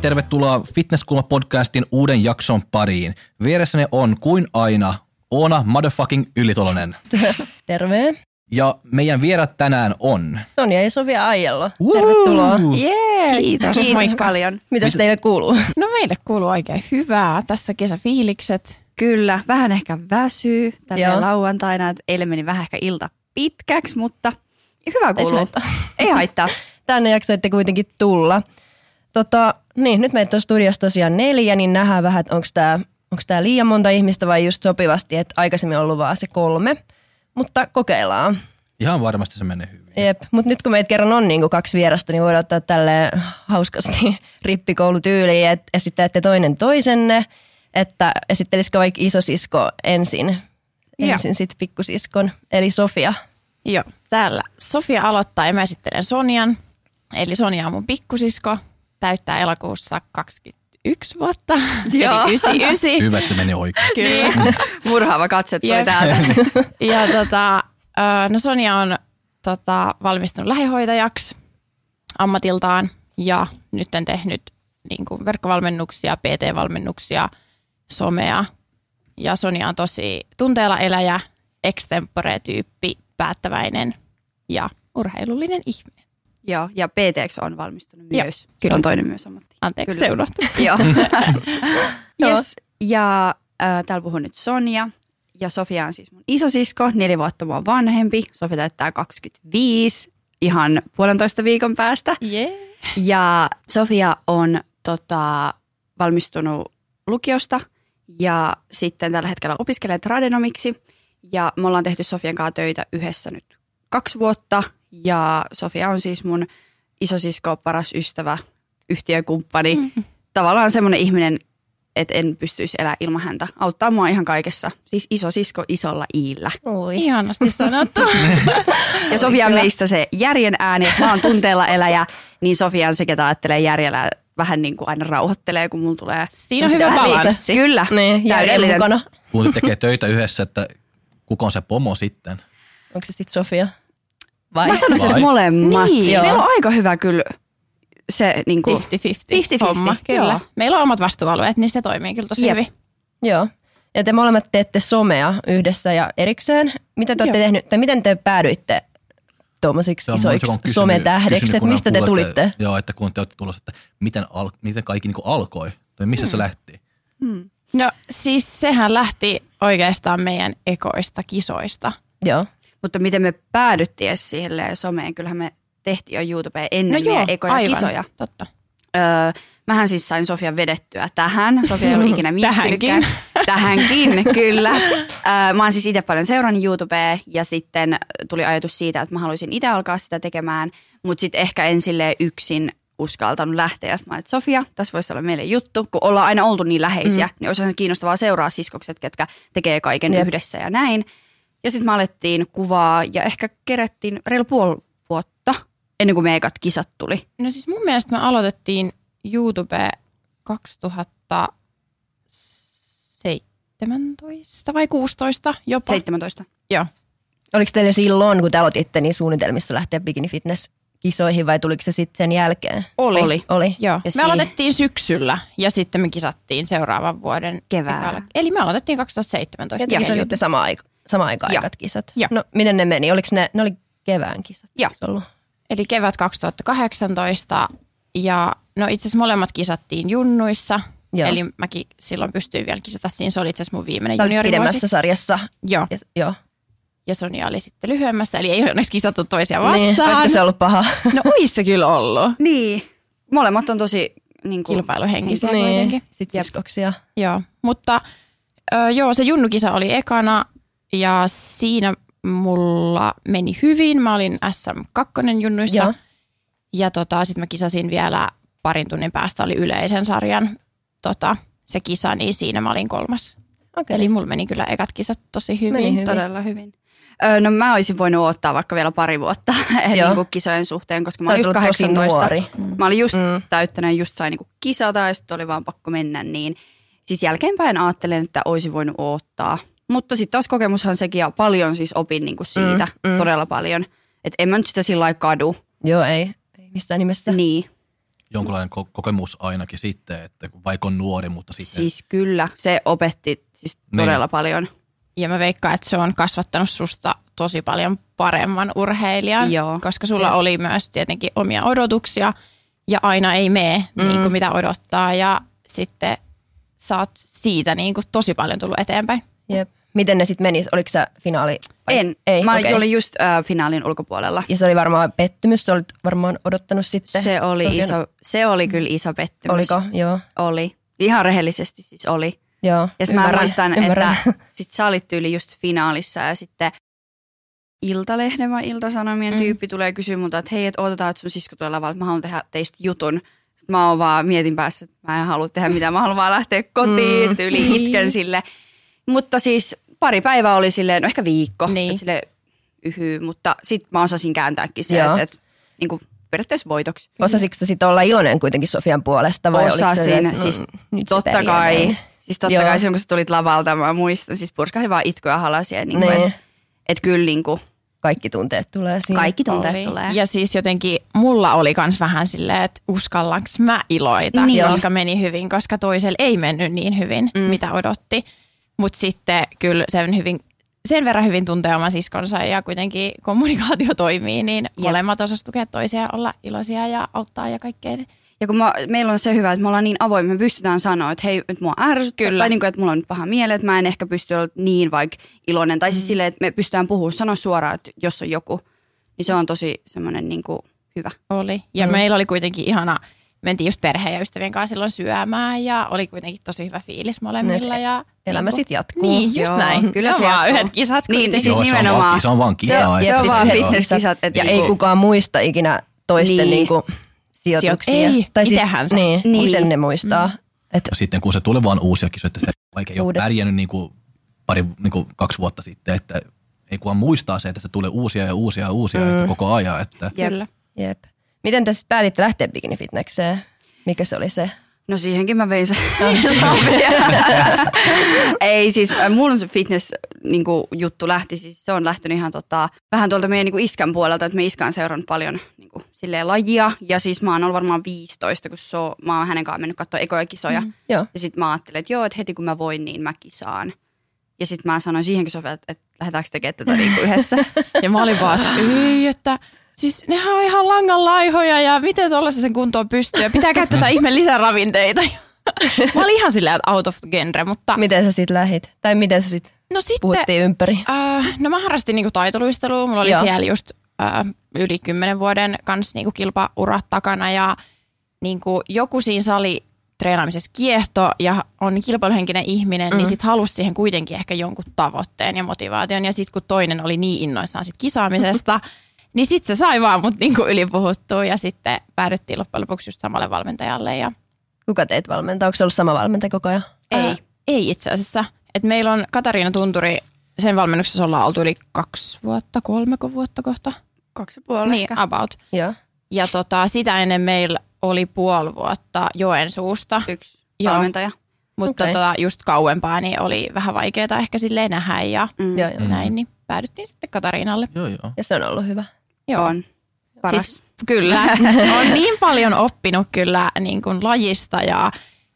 tervetuloa Fitnesskulma-podcastin uuden jakson pariin. Vieressäni on kuin aina Oona motherfucking Ylitolonen. Terve. Ja meidän vierat tänään on... Sonja ja Sofia Aiello. Tervetuloa. Yeah. Kiitos. Kiitos Moikka. paljon. Mitäs teille kuuluu? No meille kuuluu oikein hyvää. Tässä kesäfiilikset. Kyllä, vähän ehkä väsyy tällä Joo. lauantaina. että Eilen meni vähän ehkä ilta pitkäksi, mutta hyvä kuuluu. Ei haittaa. Tänne jaksoitte kuitenkin tulla. Tota, niin, nyt meitä on studiossa tosiaan neljä, niin nähdään vähän, että onko tämä onks tää liian monta ihmistä vai just sopivasti, että aikaisemmin on ollut vaan se kolme. Mutta kokeillaan. Ihan varmasti se menee hyvin. Jep. Mutta nyt kun meitä kerran on niinku kaksi vierasta, niin voidaan ottaa tälle hauskasti rippikoulutyyliin, että esittäette toinen toisenne, että esittelisikö vaikka isosisko ensin, Joo. ensin sitten pikkusiskon, eli Sofia. Joo, täällä Sofia aloittaa ja mä esittelen Sonian. Eli Sonia on mun pikkusisko. Täyttää elokuussa 21 vuotta. Joo. Eli 99. Hyvä, että meni oikein. Kyllä. Murhaava katse tuli Jep. täältä. Ja tota, no Sonia on tota, valmistunut lähihoitajaksi ammatiltaan ja nyt on tehnyt niin kuin verkkovalmennuksia, PT-valmennuksia, somea. Ja Sonia on tosi tunteella eläjä, extempore-tyyppi, päättäväinen ja urheilullinen ihminen. Joo, ja PTX on valmistunut Joo, myös. kyllä. Se on toinen myös ammatti. Anteeksi, Kyllä. se unohtui. Joo. Joo. yes. Ja äh, täällä puhuu nyt Sonja. Ja Sofia on siis mun isosisko, neljä vuotta mua vanhempi. Sofia täyttää 25 ihan puolentoista viikon päästä. Yeah. Ja Sofia on tota, valmistunut lukiosta ja sitten tällä hetkellä opiskelee tradenomiksi. Ja me ollaan tehty Sofian kanssa töitä yhdessä nyt kaksi vuotta. Ja Sofia on siis mun isosisko, paras ystävä, yhtiökumppani. Mm-hmm. Tavallaan semmoinen ihminen, että en pystyisi elämään ilman häntä. Auttaa mua ihan kaikessa. Siis isosisko isolla iillä. Oi. Ihanasti sanottu. Ja Sofia on meistä se järjen ääni, että mä oon tunteella eläjä, niin Sofia on se, ketä ajattelee järjellä vähän niin kuin aina rauhoittelee, kun mulla tulee... Siinä on hyvä Välissä. balanssi. Kyllä, Niin, mukana. Kun te tekee töitä yhdessä, että kuka on se pomo sitten? Onko se sitten Sofia? Vai? Mä sanoisin, Vai? että molemmat. Niin. Meillä Joo. on aika hyvä kyllä se niin kuin, 50-50 50-50, homma, kyllä. joo. Meillä on omat vastuualueet, niin se toimii kyllä tosi Jep. hyvin. Joo. Ja te molemmat teette somea yhdessä ja erikseen. Mitä te olette Joo. tehnyt, tai miten te päädyitte tuommoisiksi isoiksi kysynyt- sometähdeksi, kysynyt, että mistä te tulitte? Joo, että kun te olette tulossa, että miten, al, miten kaikki niin alkoi, tai missä Hmm. se lähti? hmm. No siis sehän lähti oikeastaan meidän ekoista kisoista. Joo. Mutta miten me päädyttiin edes siihen someen, kyllähän me tehtiin jo YouTubeen ennen no meidän ekoja aivan, kisoja. Totta. Öö, mähän siis sain Sofian vedettyä tähän. Sofia ei ollut ikinä miettinytkään. Tähänkin, kyllä. Öö, mä oon siis itse paljon seurannut YouTubea ja sitten tuli ajatus siitä, että mä haluaisin itse alkaa sitä tekemään, mutta sitten ehkä en silleen yksin uskaltanut lähteä. Sitten mä olin, että Sofia, tässä voisi olla meille juttu, kun ollaan aina oltu niin läheisiä, mm. niin olisi kiinnostavaa seuraa siskokset, ketkä tekee kaiken. Jep. yhdessä ja näin. Ja sitten me alettiin kuvaa ja ehkä kerättiin reilu puoli vuotta ennen kuin me ekat kisat tuli. No siis mun mielestä me aloitettiin YouTube 2017 vai 16 jopa. 17. Joo. Oliko teillä silloin, kun te aloititte, niin suunnitelmissa lähteä bikini fitness kisoihin vai tuliko se sitten sen jälkeen? Oli. Oli. Oli. Joo. Ja me si- aloitettiin syksyllä ja sitten me kisattiin seuraavan vuoden Keväällä. Eli me aloitettiin 2017. Ja te meidän kisasitte YouTube. sama aika, sama aikaan ekat kisat. Joo. No miten ne meni? Oliko ne, ne oli kevään kisat? Joo. Eikö ollut? Eli kevät 2018 ja no itse asiassa molemmat kisattiin junnuissa. Joo. Eli mäkin silloin pystyin vielä kisata siinä. Se oli itse asiassa mun viimeinen juniorivuosi. pidemmässä sarjassa. Joo. Ja, joo. Ja Sonia oli sitten lyhyemmässä, eli ei onneksi kisattu toisia Niin. vastaan. Olisiko se ollut paha? No ois se kyllä ollut. Niin. Molemmat on tosi niin kuin, Kilpailuhenkisiä niin. kuitenkin. Sitten siskoksia. Joo, mutta ö, joo, se junnukisa oli ekana ja siinä mulla meni hyvin. Mä olin SM2 junnuissa Joo. ja tota, sitten mä kisasin vielä parin tunnin päästä oli yleisen sarjan tota, se kisa, niin siinä mä olin kolmas. Okei. Eli mulla meni kyllä ekat kisat tosi hyvin. Meni hyvin. Todella hyvin. Öö, no mä olisin voinut odottaa vaikka vielä pari vuotta niin kuin kisojen suhteen, koska mä olin just ollut tosi 18. nuori. Mä olin just Mm. mm. täyttänyt, just sain niin kisata ja sitten oli vaan pakko mennä. Niin siis jälkeenpäin ajattelen, että olisin voinut odottaa. Mutta sitten taas kokemushan sekin ja paljon siis opin niin kuin siitä, Mm, mm, todella paljon. Että en mä nyt sitä sillä lailla kadu. Joo, ei. ei missään nimessä. Niin. jonkunlainen ko- kokemus ainakin sitten, että vaikka on nuori, mutta sitten... Siis kyllä, se opetti siis Niin. todella paljon. Ja mä veikkaan, että se on kasvattanut susta tosi paljon paremman urheilijan, Joo. koska sulla oli myös tietenkin omia odotuksia ja aina ei mene mm. niin kuin mitä odottaa ja sitten sä oot siitä niin kuin tosi paljon tullut eteenpäin. Jep. Miten ne sitten menis? Oliko se finaali? vai- En, Ei, mä okei. olin just äh, finaalin ulkopuolella. Ja se oli varmaan pettymys, sä olit varmaan odottanut sitten. Se oli, Sofian- iso, se oli kyllä iso pettymys. Oliko? Joo. Oli. Ihan rehellisesti siis oli. Joo. Ja sit mä muistan, ymmärrän. että sit sä olit tyyli just finaalissa ja sitten Iltalehden vai Iltasanomien Mm. tyyppi tulee kysyä multa, että hei, että odotetaan, että sun sisko tulee lavalla, että mä haluan tehdä teistä jutun. Sitten mä oon vaan mietin päässä, että mä en halua tehdä mitään, mä haluan vaan lähteä kotiin, Mm. tyyli itken sille. Mutta siis pari päivää oli silleen, no ehkä viikko, Niin. niin. sille yhyy, mutta sit mä osasin kääntääkin se, että, että niin kuin periaatteessa voitoksi. Osasitko sä sitten olla iloinen kuitenkin Sofian puolesta? Vai oliko se, Osasin, että, siis nyt se Totta kai. näin? Siis totta Joo. kai silloin, kun sä tulit lavalta, mä muistan, siis purskahdin vaan itkuja halasien, niin kuin, Niin. että et kyllä niin kuin, Kaikki tunteet tulee siinä. kaikki tunteet Oli. tulee. Ja siis jotenkin mulla oli kans vähän silleen, että uskallanko mä iloita, Niin. koska meni hyvin, koska toisella ei mennyt niin hyvin, mm. mitä odotti. Mutta sitten kyllä sen, hyvin, sen verran hyvin tuntee oman siskonsa ja kuitenkin kommunikaatio toimii, niin Jep. molemmat osas tukea toisiaan, olla iloisia ja auttaa ja kaikkea. Ja kun mä, meillä on se hyvä, että me ollaan niin avoimia, me pystytään sanoa, että hei, nyt mua ärsyttää, Kyllä. tai niin kuin, että mulla on nyt paha mieli, että mä en ehkä pysty olla niin vaikka iloinen. Tai siis silleen, että me pystytään puhumaan, sanoa suoraan, että jos on joku, niin se on tosi semmoinen niin kuin hyvä. Oli. Ja Mm. mm. meillä oli kuitenkin ihana, mentiin just perheen ja ystävien kanssa silloin syömään ja oli kuitenkin tosi hyvä fiilis molemmilla. Ja, Elämä niinku- sit jatkuu. Niin, just Joo, näin. kyllä se on vaan yhdet kisat Niin, kuitenkin. siis Joo, se on nimenomaan. vaan- se on vaan Se, kisaa, se että on siis vaan se- fitnesskisat. Että Ja ei niinku- kukaan muista ikinä toisten Niin. niin. niinku sijoituksia. Ei, tai siis, itehän se. Niin, Niin. miten ne muistaa. Mm. Et, Ja sitten kun se tulee vaan uusia kisoja, että se vaikka ei ole pärjännyt niin kuin pari, niin kuin kaksi vuotta sitten, että ei kukaan muistaa se, että se tulee uusia ja uusia ja uusia Mm. että koko ajan. Että Jep. Jep. Miten te sitten päätitte lähteä bikinifitnekseen? Mikä se oli se? No siihenkin mä vein se Ei siis, äh, mun se fitness niin juttu lähti, siis se on lähtenyt ihan tota, vähän tuolta meidän niin kuin iskän puolelta, että me iskä on seurannut paljon niin kuin, silleen lajia. Ja siis mä oon ollut varmaan 15, kun se on, mä oon hänen kanssaan mennyt katsoa ekoja kisoja. Mm. Joo. Ja sitten mä ajattelin, että joo, että heti kun mä voin, niin mä kisaan. Ja sitten mä sanoin siihenkin Sofia, että, että lähdetäänkö tekemään tätä niin kuin yhdessä. Ja mä olin vaan, että ei, että siis nehän on ihan langan laihoja ja miten tuollaisen sen kuntoon pystyy ja pitää käyttää ihme lisäravinteita. Mä olin ihan silleen, out of genre, mutta Miten sä sitten lähit? Tai miten sä sitten no sitten, puhuttiin ympäri? äh, no mä harrastin niinku taitoluistelua, mulla oli Joo. siellä just äh, yli kymmenen vuoden kanssa niinku kilpaurat takana ja niinku joku siinä sali treenaamisessa kiehto ja on kilpailuhenkinen ihminen, mm. niin sitten halusi siihen kuitenkin ehkä jonkun tavoitteen ja motivaation. Ja sitten kun toinen oli niin innoissaan sit kisaamisesta, niin sitten se sai vaan mut niinku ylipuhuttua ja sitten päädyttiin loppujen lopuksi just samalle valmentajalle. Ja Kuka teit valmentaa? Onko se ollut sama valmentaja koko ajan? Ei. Ää, ei itse asiassa. Et meillä on Katariina Tunturi, sen valmennuksessa ollaan oltu yli kaksi vuotta, kolmeko vuotta kohta. Kaksi ja puoli Niin, ehkä. about. Joo. Ja tota, sitä ennen meillä oli puoli vuotta Joensuusta, Yksi Joo. valmentaja. mutta Okei. tota, just kauempaa niin oli vähän vaikeaa ehkä silleen nähdä ja Mm. Joo, joo. näin, niin päädyttiin sitten Katariinalle. joo, joo. Ja se on ollut hyvä. Joo. On. Paras. Siis kyllä, on niin paljon oppinut kyllä niin kuin lajista ja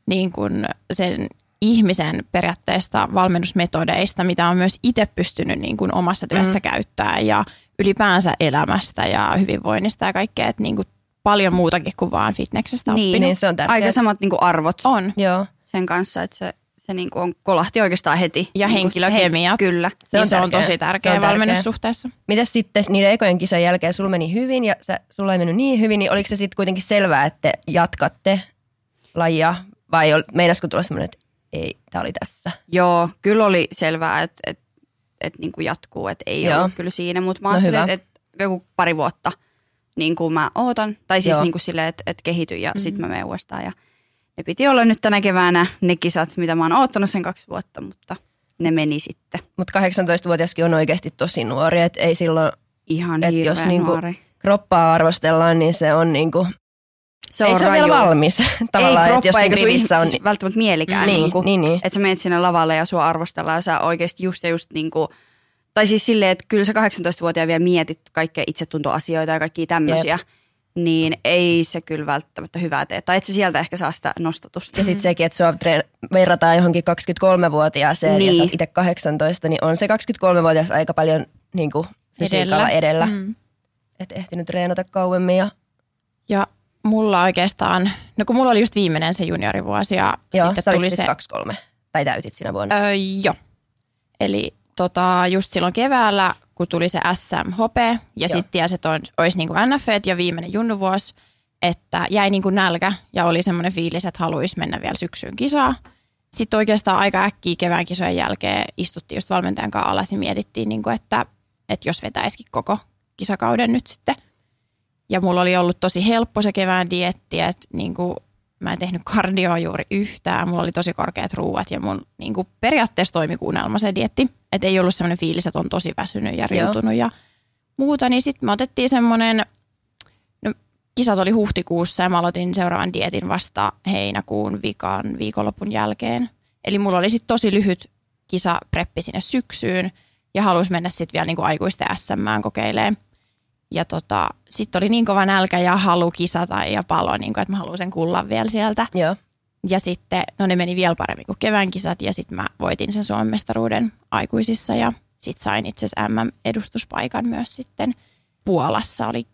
niin kuin sen ihmisen periaatteesta valmennusmetodeista, mitä on myös itse pystynyt niin kuin omassa työssä mm. käyttää ja ylipäänsä elämästä ja hyvinvoinnista ja kaikkea, että niin kuin paljon muutakin kuin vaan fitneksestä Niin, oppinut. Niin se on tärkeää. Aika samat niin kuin arvot On. Joo. sen kanssa, että se, se niin kuin on, kolahti oikeastaan heti. Ja Niin henkilökemiat. he- Kyllä. Se on, se on tärkeä. tosi Se tärkeä on valmennussuhteessa. Mitäs sitten niiden ekojen kisojen jälkeen sulla meni hyvin ja sä, sulla ei mennyt niin hyvin, niin oliko se sitten kuitenkin selvää, että te jatkatte lajia vai meinasko tulla semmoinen, että ei, tämä oli tässä? Joo, kyllä oli selvää, että et, et niin kuin jatkuu, että ei Joo. Ollut kyllä siinä, mutta mä No ajattelin, että et joku pari vuotta niin kuin mä ootan, tai siis Joo. niin kuin silleen, että et kehity ja mm-hmm. sitten mä menen uudestaan. Ja ne piti olla nyt tänä keväänä ne kisat, mitä mä oon oottanut sen kaksi vuotta, mutta ne meni sitten Mutta 18-vuotiaskin on oikeasti tosi nuori, että ei silloin, ihan Et jos niinku nuori. kroppaa arvostellaan, niin se on niinku, Se ei on se ole vielä valmis Ei tavallaan, että kroppa jos eikä sun rivissä on, siis välttämättä mielikään. niin, niin, kuin, niin, niin. Että sä menet sinne lavalle ja sua arvostellaan ja sä oikeasti just ja just niin kuin, tai siis silleen, että kyllä sä 18-vuotiaan vielä mietit kaikkea itsetuntoasioita ja kaikkia tämmöisiä. Niin ei se kyllä välttämättä hyvää tee. Tai et se sieltä ehkä saa sitä nostatusta. Ja sitten sekin, että sua treen- verrataan johonkin 23-vuotiaaseen niin. ja sä Niin. oot itse 18, niin on se 23-vuotias aika paljon niin kuin fysiikalla edellä. edellä. Mm. Et ehtinyt treenata kauemmin ja Ja mulla oikeastaan, no kun mulla oli just viimeinen se juniorivuosi ja joo, sitten tuli siis se... 23. Tai täytit sinä vuonna. Öö, joo. Eli tota, just silloin keväällä, kun tuli se SMHP ja sitten tiesi, että on, olisi niin kuin ja viimeinen junnuvuosi, että jäi niin kuin nälkä ja oli semmoinen fiilis, että haluaisi mennä vielä syksyyn kisaa. Sitten oikeastaan aika äkkiä kevään kisojen jälkeen istuttiin just valmentajan kanssa alas ja mietittiin, niin kuin, että, että jos vetäisikin koko kisakauden nyt sitten. Ja mulla oli ollut tosi helppo se kevään dietti, että niin kuin mä en tehnyt kardioa juuri yhtään. Mulla oli tosi korkeat ruuat ja mun niin kuin periaatteessa toimi kuin unelma se dietti. Että ei ollut semmoinen fiilis, että on tosi väsynyt ja riutunut ja muuta. Niin sitten me otettiin semmoinen, no kisat oli huhtikuussa ja mä aloitin seuraavan dietin vasta heinäkuun vikan viikonlopun jälkeen. Eli mulla oli sitten tosi lyhyt kisapreppi sinne syksyyn ja halusi mennä sitten vielä niin kuin aikuisten SM kokeilemaan. Ja tota, sitten oli niin kova nälkä ja halu kisata ja palo, niin kuin, että mä haluan sen kullan vielä sieltä. Joo. Ja sitten, no ne meni vielä paremmin kuin kevään kisat ja sitten mä voitin sen Suomen mestaruuden aikuisissa ja sitten sain itse asiassa MM-edustuspaikan myös sitten Puolassa oli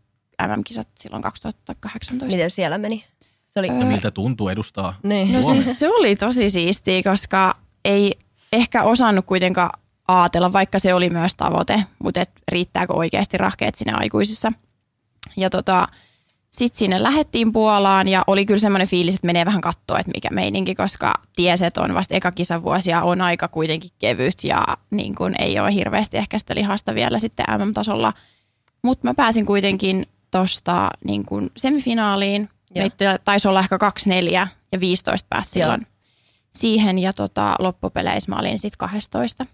MM-kisat silloin 2018. Miten siellä meni? Se oli... Öö, Ja miltä tuntuu edustaa? Niin. No siis se oli tosi siistiä, koska ei ehkä osannut kuitenkaan ajatella, vaikka se oli myös tavoite, mutta et riittääkö oikeasti rahkeet sinne aikuisissa. Ja tota, sitten sinne lähettiin Puolaan ja oli kyllä semmoinen fiilis, että menee vähän katsoa, että mikä meininki, koska tieset on vasta eka kisavuosi ja on aika kuitenkin kevyt ja niin kun ei ole hirveästi ehkä sitä lihasta vielä sitten MM-tasolla. Mutta mä pääsin kuitenkin tuosta niin kun semifinaaliin. Meitä taisi olla ehkä 24 ja 15 pääsi silloin siihen ja tota, loppupeleissä mä olin sitten 12.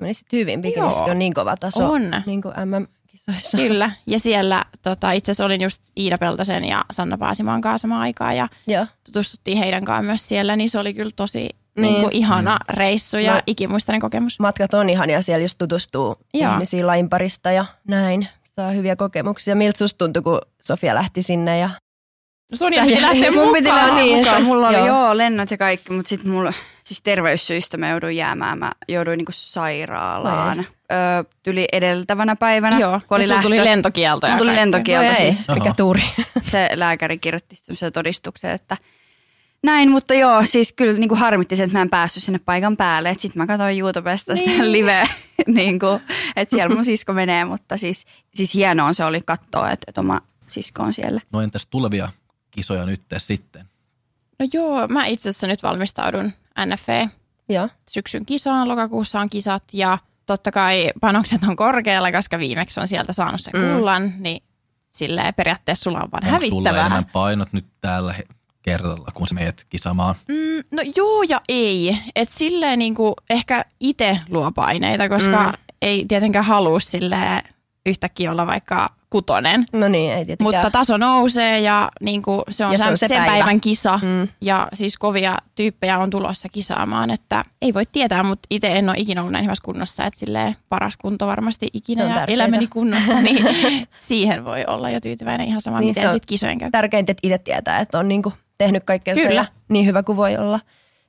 Meni sitten hyvin, Bikinissäkin Joo. on niin kova taso. On. Niin kuin MM-kisoissa. Kyllä, ja siellä tota, itse asiassa olin just Iida Peltosen ja Sanna Paasimaan kanssa samaan aikaan ja Joo. tutustuttiin heidän kanssaan myös siellä, niin se oli kyllä tosi Niin. niin. Niin kuin, ihana reissu ja Mä- ikimuistainen kokemus. Matkat on ihania, siellä just tutustuu Joo. ihmisiin lain parista ja näin. Saa hyviä kokemuksia. Miltä susta tuntui, kun Sofia lähti sinne ja No Sä piti lähteä mun piti mukaan. lähteä niin. mukaan. Mulla oli Joo. joo. joo lennot ja kaikki, mutta sitten mulla siis terveyssyistä mä jouduin jäämään. Mä jouduin niinku sairaalaan. Öö, tyli edeltävänä päivänä, Joo, kun oli ja lähtö. tuli lentokielto. ja Mulla tuli lentokielto ei, siis. mikä Oho. tuuri. Se lääkäri kirjoitti semmoisen todistuksen, että näin, mutta joo, siis kyllä niin kuin harmitti se, että mä en päässyt sinne paikan päälle. Sitten mä katsoin YouTubesta sitä Niin. live, niin kuin, että siellä mun sisko menee, mutta siis, siis hienoa se oli katsoa, että, että oma sisko on siellä. No entäs tulevia kisoja nyt sitten? No joo, mä itse asiassa nyt valmistaudun NFE Joo. syksyn kisaan, lokakuussa on kisat ja totta kai panokset on korkealla, koska viimeksi on sieltä saanut sen Mm. kullan, niin silleen periaatteessa sulla on vaan Onko sulla hävittävää. enemmän painot nyt tällä he- kerralla, kun sä meet kisaamaan? Mm, no joo ja ei. Et silleen niinku ehkä itse luo paineita, koska Mm. mm. ei tietenkään halua silleen yhtäkkiä olla vaikka kutonen. No niin, ei tietenkään. Mutta taso nousee ja niinku se on, Ja se sen, on se sen päivä. päivän kisa. Mm. Ja siis kovia tyyppejä on tulossa kisaamaan, että ei voi tietää, mutta itse en ole ikinä ollut näin hyvässä kunnossa, että silleen paras kunto varmasti ikinä ja elämäni kunnossa, niin siihen voi olla jo tyytyväinen ihan sama, Niin, niin, miten sitten kisojen käy. Tärkeintä, että itse tietää, että on niinku tehnyt kaikkea Kyllä. niin hyvä kuin voi olla.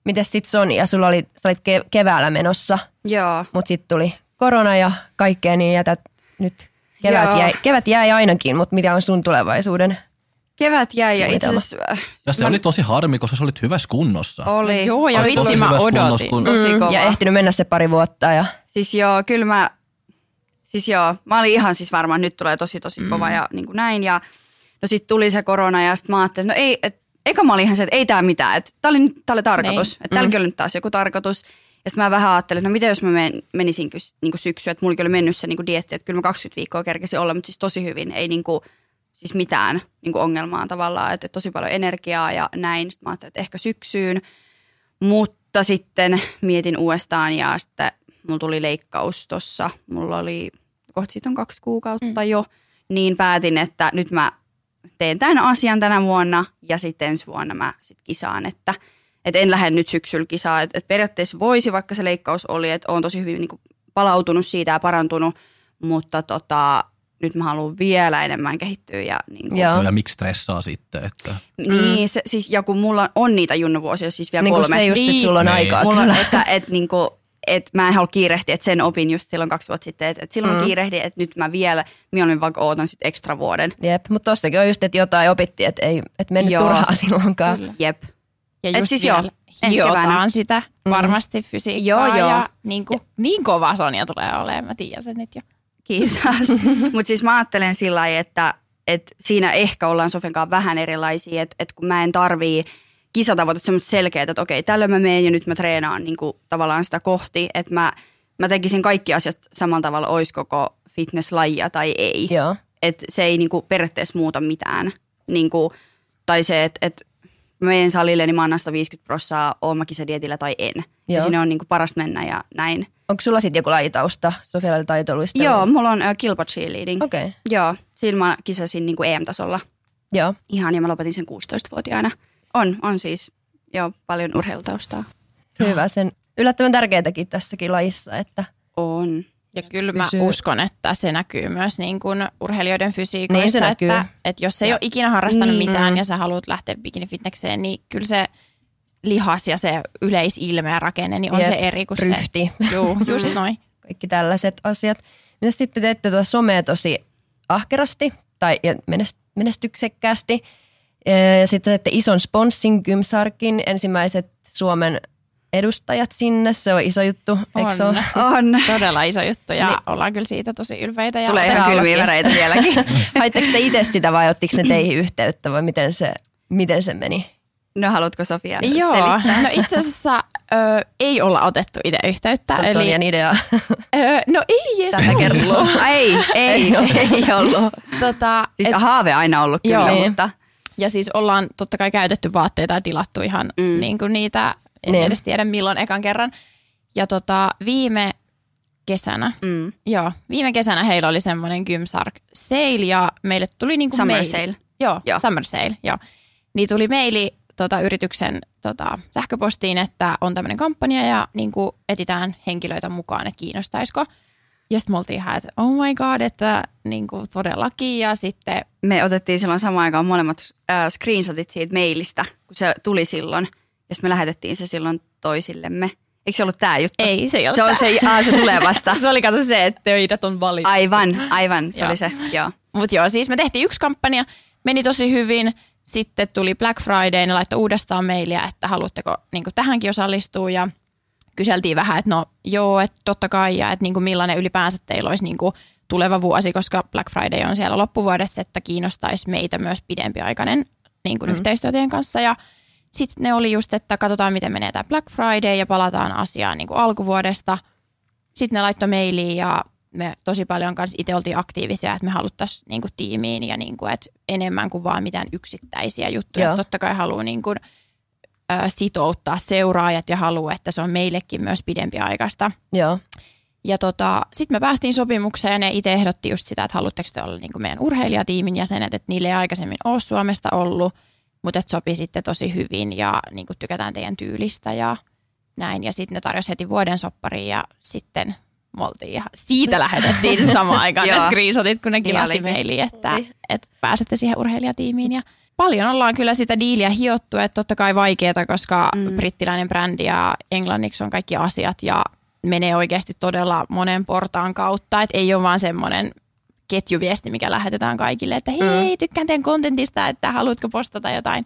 Mites sit Sonia, sulla oli, sä olit ke- keväällä menossa, Joo, mutta sitten tuli korona ja kaikkea, niin jätät nyt kevät Joo. jäi, kevät jäi ainakin, mutta mitä on sun tulevaisuuden? kevät jäi ja itse asiassa äh, Ja se Mä- oli tosi harmi, koska sä olit hyvässä kunnossa. oli. Joo, ja vitsi mä odotin. kun- Tosi kova. ja ehtinyt mennä se pari vuotta. Ja, Siis joo, kyllä mä, siis joo, mä olin ihan siis varma, että nyt tulee tosi tosi kova Mm. ja niin kuin näin. Ja no sitten tuli se korona ja sitten mä ajattelin, että no ei, et, eka mä olin ihan se, että ei tää mitään, että tää oli, nyt- tää oli tarkoitus, Niin. että tälläkin oli nyt taas joku tarkoitus. Sitten mä vähän ajattelin, että no mitä jos mä men, menisin niin kuin syksyyn, että mulla oli mennyt se niin kuin dietti, että kyllä mä 20 viikkoa kerkesin olla, mutta siis tosi hyvin, ei niin kuin, siis mitään niin kuin ongelmaa tavallaan, että tosi paljon energiaa ja näin. Sitten mä ajattelin, että ehkä syksyyn, mutta sitten mietin uudestaan ja sitten mulla tuli leikkaus tossa. Mulla oli, kohta siitä on kaksi kuukautta mm. jo, niin päätin, että nyt mä teen tämän asian tänä vuonna ja sitten ensi vuonna mä sit kisaan, että et en lähde nyt syksyllä kisaan. Et, et periaatteessa voisi, vaikka se leikkaus oli, että on tosi hyvin niinku palautunut siitä ja parantunut, mutta tota, nyt mä haluan vielä enemmän kehittyä. Ja, niin kuin, Joo. Ja miksi stressaa sitten? Että... niin, se, siis, ja kun mulla on niitä junnuvuosia, siis vielä Niin kuin kolme. se just, että sulla on Niin. aikaa mulla kyllä. että, että niin kuin, et mä en halua kiirehtiä, että sen opin just silloin kaksi vuotta sitten, että, että silloin Mm. mä kiirehdin, että nyt mä vielä mieluummin vaikka ootan sit ekstra vuoden. Jep, mutta tossakin on just, että jotain opittiin, että ei et mennyt Joo. turhaa silloinkaan. Kyllä. Jep. Ja Et just siis siis joo, vielä ensi keväänä. hiotaan sitä varmasti fysiikkaa. Joo, joo. Ja niin, kuin, niin kova Sonja tulee olemaan, mä tiedän sen nyt jo. Kiitos. Mutta siis mä ajattelen sillä lailla, että, että siinä ehkä ollaan Sofian kanssa vähän erilaisia, että, että kun mä en tarvii kisatavoitetta semmoista selkeää, että okei, tällöin mä menen ja nyt mä treenaan niin kuin, tavallaan sitä kohti, että mä, mä tekisin kaikki asiat samalla tavalla, olisi koko fitnesslajia tai ei. Joo. että se ei niinku periaatteessa muuta mitään. Niinku, tai se, että et mä menen salille, niin mä annan 150 prossaa, oon mä kisadietillä tai en. Joo. Ja sinne on niinku parasta mennä ja näin. Onko sulla sitten joku lajitausta? Sofialla oli taitoluistelu. Joo, mulla on uh, kilpa cheerleading. Okei, okay. Joo, sillä mä kisasin niinku EM-tasolla joo. ihan ja mä lopetin sen 16-vuotiaana. On, on siis jo paljon urheilutaustaa. Hyvä. Sen yllättävän tärkeätäkin tässäkin lajissa, että On. Ja kyllä mä Pysyy- uskon, että se näkyy myös niin kuin urheilijoiden fysiikoissa. Niin se näkyy. Että, että jos ei ole ikinä harrastanut Niin. mitään ja sä haluat lähteä bikinifitnekseen, niin kyllä se lihas ja se yleisilme ja rakenne niin on Jep, se eri kuin ryhti. se. Joo, just noin. kaikki tällaiset asiat. Mitä sitten teette tuota somea tosi ahkerasti tai ja menest- menestyksekkäästi. Ja sitten teette ison sponssin Gymsarkin, ensimmäiset Suomen edustajat sinne. Se on iso juttu, eikö se On. ole? On. Todella iso juttu ja Niin. ollaan kyllä siitä tosi ylpeitä. Ja Tulee ihan kylmiä väreitä vieläkin. Haitteko te itse sitä vai ottiko ne teihin yhteyttä vai miten se, miten se meni? No haluatko Sofia Joo, selittää? no itse asiassa ö, ei olla otettu itse yhteyttä. Se on Eli, Sonjan idea. ö, no ei edes Tällä kertaa. Ei, ei, Ei ollut. ei ollut. Tota, Siis et- haave aina ollut kyllä, Joo. mutta Ja siis ollaan totta kai käytetty vaatteita ja tilattu ihan Mm. mm. niin kuin niitä, en Niin. edes tiedä milloin ekan kerran. Ja tota, viime kesänä, mm, joo, viime kesänä heillä oli semmoinen Gymsark sale ja meille tuli niin kuin summer maili. sale. Joo, Joo. summer sale, joo. Niin tuli meili tota, yrityksen tota, sähköpostiin, että on tämmöinen kampanja ja niin kuin etitään henkilöitä mukaan, että kiinnostaisiko. Ja sitten me oltiin ihan, että oh my god, että niin kuin todellakin. Ja sitten Me otettiin silloin samaan aikaan molemmat äh, screenshotit siitä mailista, kun se tuli silloin. Ja me lähetettiin se silloin toisillemme. Eikö se ollut tämä juttu? ei, se ei ollut Se, on se, aa, se tulee vasta. se oli kato se, että töidät on valittu. Aivan, aivan. Se Joo. oli se, joo. Mutta joo, siis me tehtiin yksi kampanja, meni tosi hyvin. Sitten tuli Black Friday, ne laittoi uudestaan mailia, että haluatteko niin tähänkin osallistua. Ja kyseltiin vähän, että no joo, että totta kai, ja että niin kuin millainen ylipäänsä teillä olisi niin kuin tuleva vuosi, koska Black Friday on siellä loppuvuodessa, että kiinnostaisi meitä myös pidempiaikainen niin kuin mm. yhteistyö teidän kanssa. Ja sitten ne oli just, että katsotaan, miten menee tämä Black Friday ja palataan asiaan niin kuin alkuvuodesta. Sitten ne laittoi mailiin ja me tosi paljon kanssa itse oltiin aktiivisia, että me haluttaisiin niin kuin tiimiin ja niin kuin, että enemmän kuin vaan mitään yksittäisiä juttuja. Joo. Totta kai haluaa niin kuin, ö, sitouttaa seuraajat ja haluaa, että se on meillekin myös pidempiaikaista. Joo. Ja tota, sitten me päästiin sopimukseen ja ne itse ehdotti just sitä, että haluatteko te olla niin kuin meidän urheilijatiimin jäsenet, että niille ei aikaisemmin ole Suomesta ollut, mutta että sopi sitten tosi hyvin ja niin kuin tykätään teidän tyylistä ja näin. Ja sitten ne tarjosi heti vuoden soppariin ja sitten me oltiin ihan, siitä lähetettiin samaan aikaan ne screenshotit, kun ne Niin kilahti meiliin, että, Oli. että pääsette siihen urheilijatiimiin. Ja paljon ollaan kyllä sitä diiliä hiottu, että totta kai vaikeaa, koska mm. brittiläinen brändi ja englanniksi on kaikki asiat ja menee oikeasti todella monen portaan kautta, että ei ole vaan semmoinen ketjuviesti, mikä lähetetään kaikille, että hei, tykkään teidän kontentista, että haluatko postata jotain.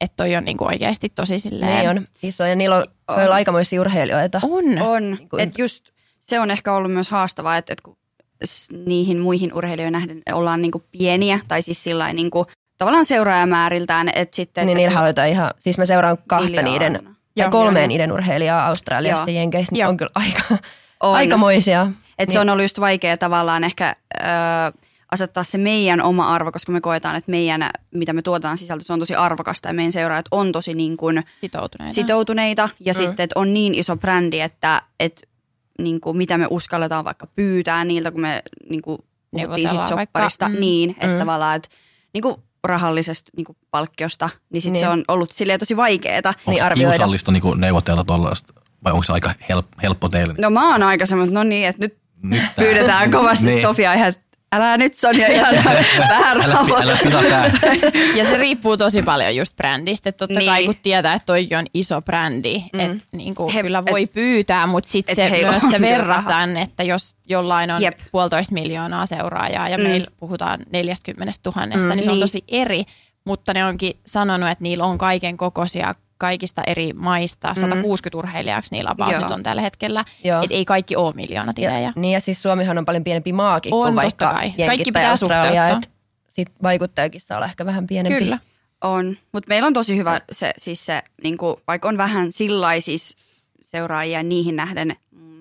Että toi on niinku oikeasti tosi silleen... Ne on iso ja niillä on, on. aikamoisia urheilijoita. On. On. kuin- Et just se on ehkä ollut myös haastavaa, että, että kun niihin muihin urheilijoihin nähden ollaan niinku pieniä, tai siis sillä niinku, tavallaan seuraajamääriltään, että sitten... Niin niillä halutaan ihan, siis mä seuraan kahta Miljoona. niiden, Joo, kolmeen niiden urheilijaa Australiasta ja. Jenkeistä, niin on kyllä aika, On. aikamoisia. Et se on ollut just vaikea tavallaan ehkä ö, asettaa se meidän oma arvo, koska me koetaan, että meidän, mitä me tuotetaan sisältö, se on tosi arvokasta ja meidän seuraajat on tosi niin kuin Sitoutuneita. sitoutuneita ja Mm. sitten, että on niin iso brändi, että, että niin kuin, mitä me uskalletaan vaikka pyytää niiltä, kun me niin kuin, puhuttiin Neuvotellaan sopparista, vaikka, mm, niin, että mm. tavallaan, että niin kuin rahallisesta niin kuin palkkiosta, niin sitten Niin. se on ollut silleen tosi vaikeeta. Onko Niin, se arvioida. kiusallista niin neuvotella tuollaista, vai onko se aika help, helppo teille? No mä oon aika semmoinen, että no niin, että nyt Nyt tää- pyydetään kovasti Niin. Sofia ihan älä nyt Sonja ihan vähän Älä, älä pilaa tää. Ja se riippuu tosi paljon just brändistä. Että totta Niin. kai kun tietää, että toikin on iso brändi, Mm. mm. että niinku He- kyllä voi pyytää, mutta et sitten se myös on se verrataan, että jos jollain on Jep. Puolitoista miljoonaa seuraajaa ja Mm. mm. meillä puhutaan 40 tuhannesta, mm, niin se on niin. tosi eri. Mutta ne onkin sanonut, että niillä on kaiken kokoisia kaikista eri maista. 160 urheilijaksi niillä Joo. nyt on tällä hetkellä. Että ei kaikki ole miljoonatileja. Ja, niin ja siis Suomihan on paljon pienempi maakin On, kuin vaikka kai. Kaikki pitää Australia, suhteuttaa. että sit vaikuttajakin saa olla ehkä vähän pienempi. Kyllä. On, mutta meillä on tosi hyvä se, siis se niinku, vaikka on vähän sillai siis seuraajia niihin nähden,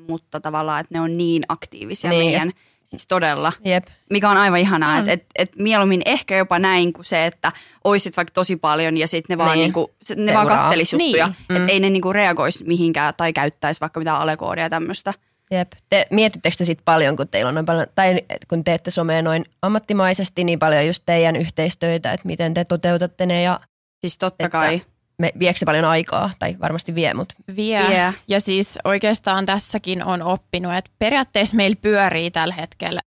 mutta tavallaan, että ne on niin aktiivisia Niin, niin, ja meidän, siis todella. Jep. Mikä on aivan ihanaa, että et, et mieluummin ehkä jopa näin kuin se, että oisit vaikka tosi paljon ja sitten ne vaan, Niin. niinku, ne vaan kattelis juttuja. Niin. Niin. Että ei ne niinku reagoisi mihinkään tai käyttäisi vaikka mitään alekoodia ja tämmöistä. Jep. Te, mietittekö te sitten paljon, kun teillä on noin paljon, tai kun teette somea noin ammattimaisesti, niin paljon just teidän yhteistöitä, että miten te toteutatte ne ja Siis totta Että- kai. Me, viekö se paljon aikaa, tai varmasti vie, mutta Vie. Vie. Ja siis oikeastaan tässäkin on oppinut, että periaatteessa meillä pyörii tällä hetkellä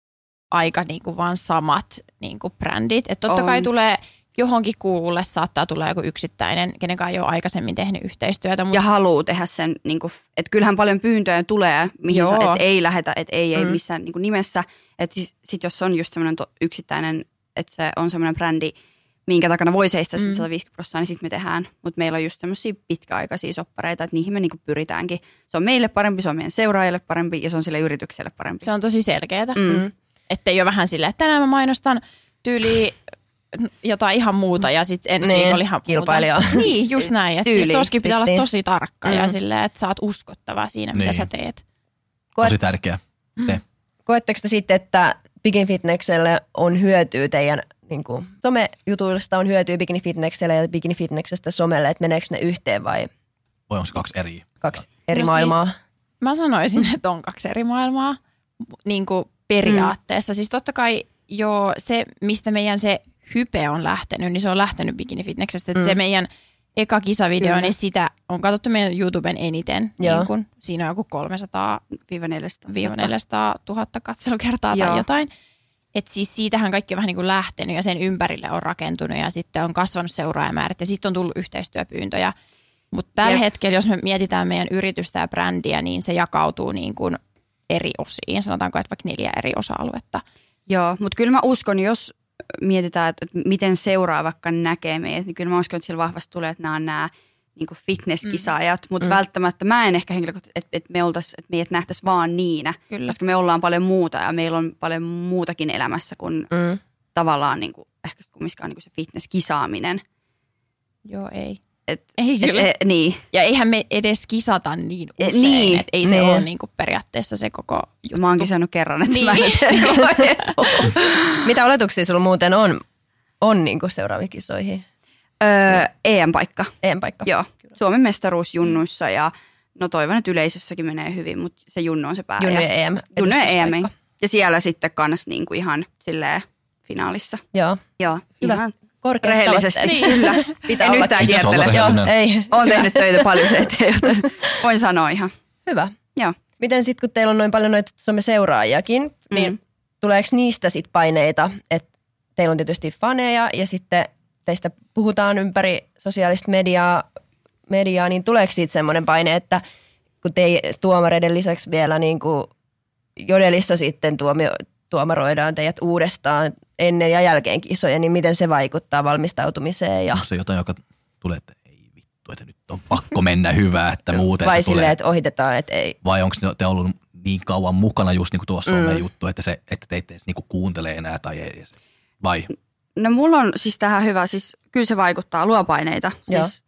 aika niinku vaan samat niinku brändit. Että totta On. kai tulee johonkin kuulle, saattaa tulla joku yksittäinen, kenen kanssa ei ole aikaisemmin tehnyt yhteistyötä. Mutta Ja haluaa tehdä sen, niinku, että kyllähän paljon pyyntöjä tulee, mihin sä, Joo. et ei lähetä, että ei, ei Mm. missään niinku nimessä. Että sitten jos on just semmoinen yksittäinen, että se on semmoinen brändi, minkä takana voi seistä Mm. 150 prosenttia, niin sitten me tehdään. Mutta meillä on just tämmöisiä pitkäaikaisia soppareita, että niihin me niinku pyritäänkin. Se on meille parempi, se on meidän seuraajille parempi ja se on sille yritykselle parempi. se on tosi selkeää. Mm. Että ei ole vähän silleen, että tänään mä mainostan tyyli jotain ihan muuta ja sitten ensi Niin, viikolla ihan kilpailijaa. muuta. Niin, just näin. Että siis toskin pitää olla tosi tarkka ja Mm. silleen, että sä oot uskottava siinä, mitä Niin. sä teet. Koet, Tosi tärkeä. Se. koetteko te sitten, että Bikini Fitnesselle on hyötyä teidän niin kuin, somejutuista on hyötyä Bikini Fitnesselle ja Bikini Fitnessstä somelle, että meneekö ne yhteen vai Vai onko se kaksi eri? kaksi eri No maailmaa? Siis, mä sanoisin, että on kaksi eri maailmaa niin kuin periaatteessa. Mm. Siis totta kai jo se, mistä meidän se hype on lähtenyt, niin se on lähtenyt Bikini Fitnessstä. Että Mm. se meidän eka kisavideo, Kyllä. niin sitä on katsottu meidän YouTuben eniten. Joo. Niin kun, siinä on joku 300 Viiva 400. 400 000 katselukertaa tai Joo. jotain. Et siis siitähän kaikki on vähän niin kuin lähtenyt ja sen ympärille on rakentunut ja sitten on kasvanut seuraajamäärät ja sitten on tullut yhteistyöpyyntöjä. Mutta tällä Jep. hetkellä, jos me mietitään meidän yritystä ja brändiä, niin se jakautuu niin kuin eri osiin. Sanotaanko, että vaikka neljä eri osa-aluetta. Joo, mutta kyllä mä uskon, jos mietitään, että miten seuraa vaikka näkee meidät, niin kyllä mä uskon, että sillä vahvasti tulee, että nämä on nämä niin fitnesskisaajat, mutta Mm. mm. välttämättä mä en ehkä henkilökohtaisesti, että, että me oltais, että meidät nähtäisiin vaan niinä, Kyllä. koska me ollaan paljon muuta ja meillä on paljon muutakin elämässä kuin Mm. tavallaan niin kuin, ehkä kumminkaan niin kuin se fitnesskisaaminen. Joo, ei. Et, Ei kyllä. et, e, niin, Ja eihän me edes kisata niin Eh, usein, niin, että ei se niin. ole niin kuin periaatteessa se koko juttu. mä oon kisannut kerran, että Niin. mä en puhua. Mitä oletuksia sulla muuten on, on niin kuin seuraaviin kisoihin? Öö, EM-paikka. EM-paikka. Joo, Suomen mestaruus junnuissa ja no toivon, että yleisössäkin menee hyvin, mutta se junnu on se pää. Junnujen ja, EM. junnujen EM. edustuspaikka. Ja siellä sitten kans niinku ihan silleen finaalissa. Joo. Joo, Hyvä. ihan Korkeat rehellisesti. Niin. Kyllä. Pitää en olla. yhtään kiertele. Joo, ei. Olen tehnyt töitä paljon se eteen, joten voin sanoa ihan. Hyvä. Joo. Miten sitten, kun teillä on noin paljon noita some-seuraajiakin, mm. niin Mm. tuleeko niistä sitten paineita, että teillä on tietysti faneja ja sitten teistä puhutaan ympäri sosiaalista mediaa, mediaa niin tuleeko siitä semmoinen paine, että kun te tuomareiden lisäksi vielä niin kuin jodelissa sitten tuomio, tuomaroidaan teidät uudestaan ennen ja jälkeen kisoja, niin miten se vaikuttaa valmistautumiseen ja Onko se jotain, joka tulee, että ei vittu, että nyt on pakko mennä hyvää, että muuten vai se tulee. silleen, että ohitetaan, että ei. Vai onko te ollut niin kauan mukana just niin kuin tuossa Mm. mm. juttu, että, se, että teitä ei edes niin kuuntele enää tai ei. Vai? No mulla on siis tähän hyvä, siis kyllä se vaikuttaa, luo paineita. Joo. Siis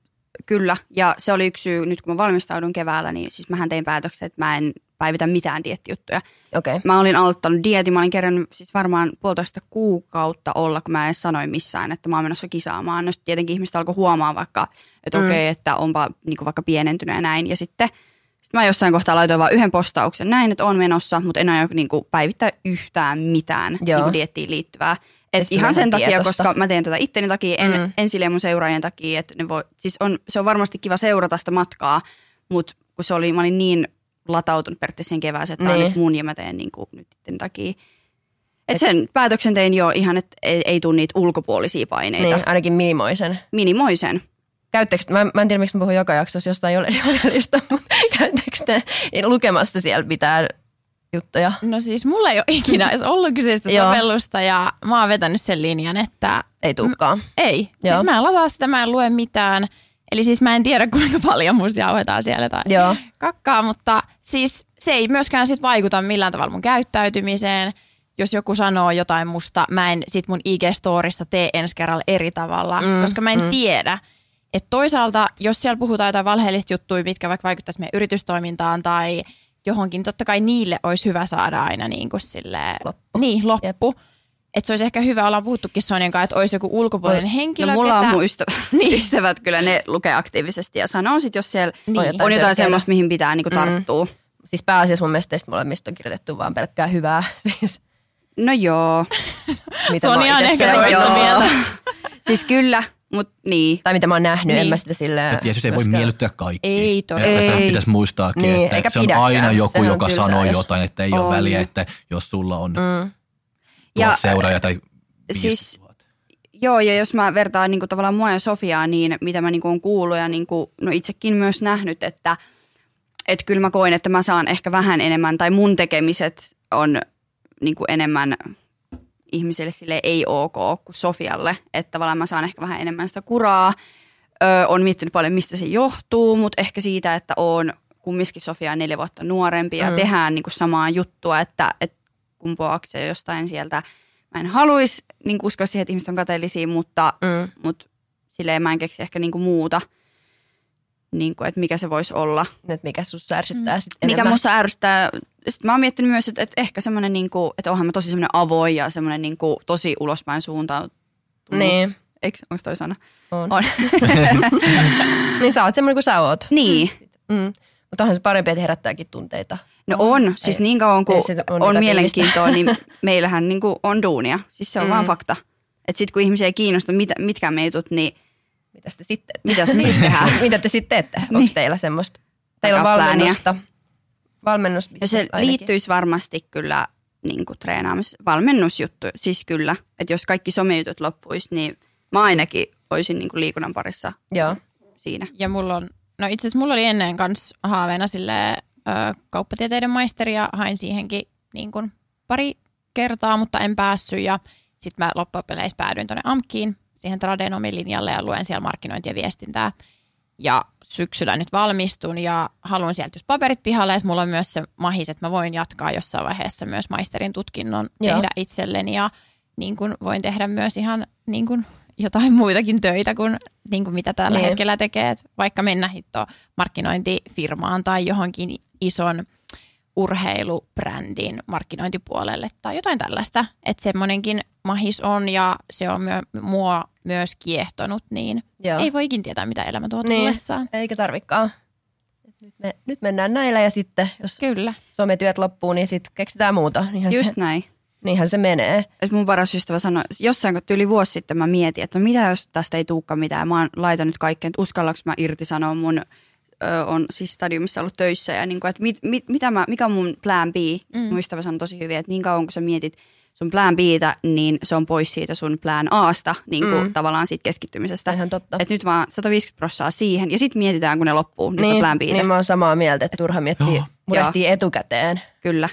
kyllä. Ja se oli yksi syy, nyt kun mä valmistaudun keväällä, niin siis mähän tein päätöksen, että mä en päivitä mitään diettijuttuja. Okei. Okay. Mä olin aloittanut dietin, mä olin kerännyt siis varmaan puolitoista kuukautta olla, kun mä en sanoin missään, että mä oon menossa kisaamaan. No sitten tietenkin ihmiset alkoi huomaa vaikka, että Mm. okei, okay, että onpa niin vaikka pienentynyt ja näin. Ja sitten sit mä jossain kohtaa laitoin vain yhden postauksen näin, että on menossa, mutta en aio niin päivittää yhtään mitään Joo. niin diettiin liittyvää. Et ihan sen takia, tietoista. koska mä teen tätä itteni takia, en, Mm. en silleen mun seuraajien takia, että ne voi, siis on, se on varmasti kiva seurata sitä matkaa, mutta kun se oli, mä olin niin latautunut periaatteessa sen kevääseen, että niin. Niin. on nyt mun ja mä teen niin kuin nyt itteni takia. Et sen päätöksen tein jo ihan, että ei, ei tule niitä ulkopuolisia paineita. Niin, ainakin minimoisen. Minimoisen. Käyttekö, mä, mä en tiedä miksi mä puhun joka jaksossa jostain jodelista, mutta käyttekö te lukemassa siellä mitään juttuja? No siis mulla ei ole ikinä edes ollut kyseistä sovellusta ja mä oon vetänyt sen linjan, että Ei tulekaan. ei. Joo. Siis mä en lataa sitä, mä en lue mitään. Eli siis mä en tiedä kuinka paljon musta jauhetaan siellä tai Joo. kakkaa, mutta siis se ei myöskään sit vaikuta millään tavalla mun käyttäytymiseen. Jos joku sanoo jotain musta, mä en sit mun IG-storissa tee ensi kerralla eri tavalla, Mm, koska mä en mm. mm. tiedä. Että toisaalta, jos siellä puhutaan jotain valheellista juttuja, mitkä vaikka vaikuttaisi meidän yritystoimintaan tai johonkin, totta kai niille olisi hyvä saada aina niin kuin silleen, Loppu. Niin, loppu. Että se olisi ehkä hyvä, ollaan puhuttukin Sonjan kanssa, että olisi joku ulkopuolinen henkilö, No mulla ketä... on mun ystävä, niin. ystävät kyllä, ne lukee aktiivisesti ja sanoo sit, jos siellä Niin. on jotain jotain semmoista, mihin pitää niinku Mm. tarttua. Siis pääasiassa mun mielestä teistä molemmista on kirjoitettu vaan pelkkää hyvää. Siis, No joo. mitä Sonia on ehkä toista mieltä. siis kyllä, mutta niin. Tai mitä mä oon nähnyt, niin. en mä sitä silleen... Ja tietysti ei voi myöskään- miellyttää kaikki. Ei todella. Ja Sen Ei. pitäisi muistaakin, Niin, että eikä se on pidäkään. aina joku, Sehän on joka sanoo jos- jotain, että ei ole On. väliä, että jos sulla on Mm. Ja- tuhat seuraajaa tai siis- 5000. Joo, ja jos mä vertaan niin kuin, tavallaan mua ja Sofiaa, niin mitä mä niin kuin, on kuullut ja niin kuin, no itsekin myös nähnyt, että et kyllä mä koen, että mä saan ehkä vähän enemmän, tai mun tekemiset on niin kuin, enemmän ihmiselle sille ei ok kuin Sofialle, että tavallaan mä saan ehkä vähän enemmän sitä kuraa. Öö, on miettinyt paljon, mistä se johtuu, mutta ehkä siitä, että on kumminkin Sofia neljä vuotta nuorempi ja Mm. tehdään niin kuin, samaa juttua, että, että kumpuaako se jostain sieltä. Mä en haluaisi niin kuin, uskoa siihen, että ihmiset on kateellisia, mutta Mm. mutta silleen mä en keksi ehkä niinku muuta, niinku, että mikä se voisi olla. Nyt mikä sus särsyttää mm. sitten Mikä musta ärsyttää, sitten mä oon miettinyt myös, että, että ehkä semmoinen, niinku, että onhan mä tosi semmoinen avoin ja semmoinen niinku, tosi ulospäin suuntautunut. Niin, Eikö, onko toi sana? on. On. niin sä oot semmoinen kuin sä oot. niin. Mm. Mutta onhan se parempi, että herättääkin tunteita. No on, siis Ei- niin kauan kuin on negatiivista. mielenkiintoa, niin meillähän niinku on duunia. Siis se on Mm. vaan fakta. Että sitten kun ihmisiä ei kiinnosta mit, mitkään me jutut, niin Mitä te sitten mitäs me sitten tehdään? Mitä te sitten teette? Onko Niin. teillä semmoista? Teillä on valmennusta. Valmennus. Ja se liittyisi varmasti kyllä niin kuin treenaamis, valmennusjuttu, siis kyllä. Että jos kaikki somejutut loppuisi, niin mä ainakin olisin niin kuin liikunnan parissa Joo. siinä. Ja mulla on, no itse asiassa mulla oli ennen kanssa haaveena sille ö, kauppatieteiden maisteri ja hain siihenkin niin kuin pari kertaa, mutta en päässyt ja sitten mä loppupeleissä päädyin tuonne AMKiin siihen Tradenomin linjalle ja luen siellä markkinointia ja viestintää. Ja syksyllä nyt valmistun ja haluan sieltä just paperit pihalle, että mulla on myös se mahis, että mä voin jatkaa jossain vaiheessa myös maisterin tutkinnon Joo. tehdä itselleni ja niin kuin voin tehdä myös ihan niin kuin jotain muitakin töitä kuin, niin kuin mitä tällä Niin. hetkellä tekee, että vaikka mennä hitto markkinointifirmaan tai johonkin ison urheilubrändin markkinointipuolelle tai jotain tällaista. Että semmoinenkin mahis on ja se on myö, mua myös kiehtonut, niin Joo. ei voikin tietää, mitä elämä tuo Niin. tullessaan. Eikä tarvikaan. Nyt, me, nyt mennään näillä ja sitten, jos Kyllä. sometyöt loppuu, niin sitten keksitään muuta. Niinhän, Just se, näin. niinhän se menee. Et mun paras ystävä sanoi, jossain kun yli vuosi sitten mä mietin, että no mitä jos tästä ei tulekaan mitään. Mä oon laitanut kaikkeen, että uskallaks mä irtisanoa mun, ö, on siis stadiumissa ollut töissä ja niin kuin, että mit, mit, mitä mä, mikä on mun plan B. Mm. Mun ystävä sanoi tosi hyvin, että niin kauan kun sä mietit sun plan Btä, niin se on pois siitä sun plan Asta, niin kuin Mm. tavallaan siitä keskittymisestä. Ihan totta. Et nyt vaan 150 prossaa siihen ja sitten mietitään, kun ne loppuu, niin, niin plan Btä. niin mä oon samaa mieltä, että turha miettiä, Joo. murehtii etukäteen. Kyllä.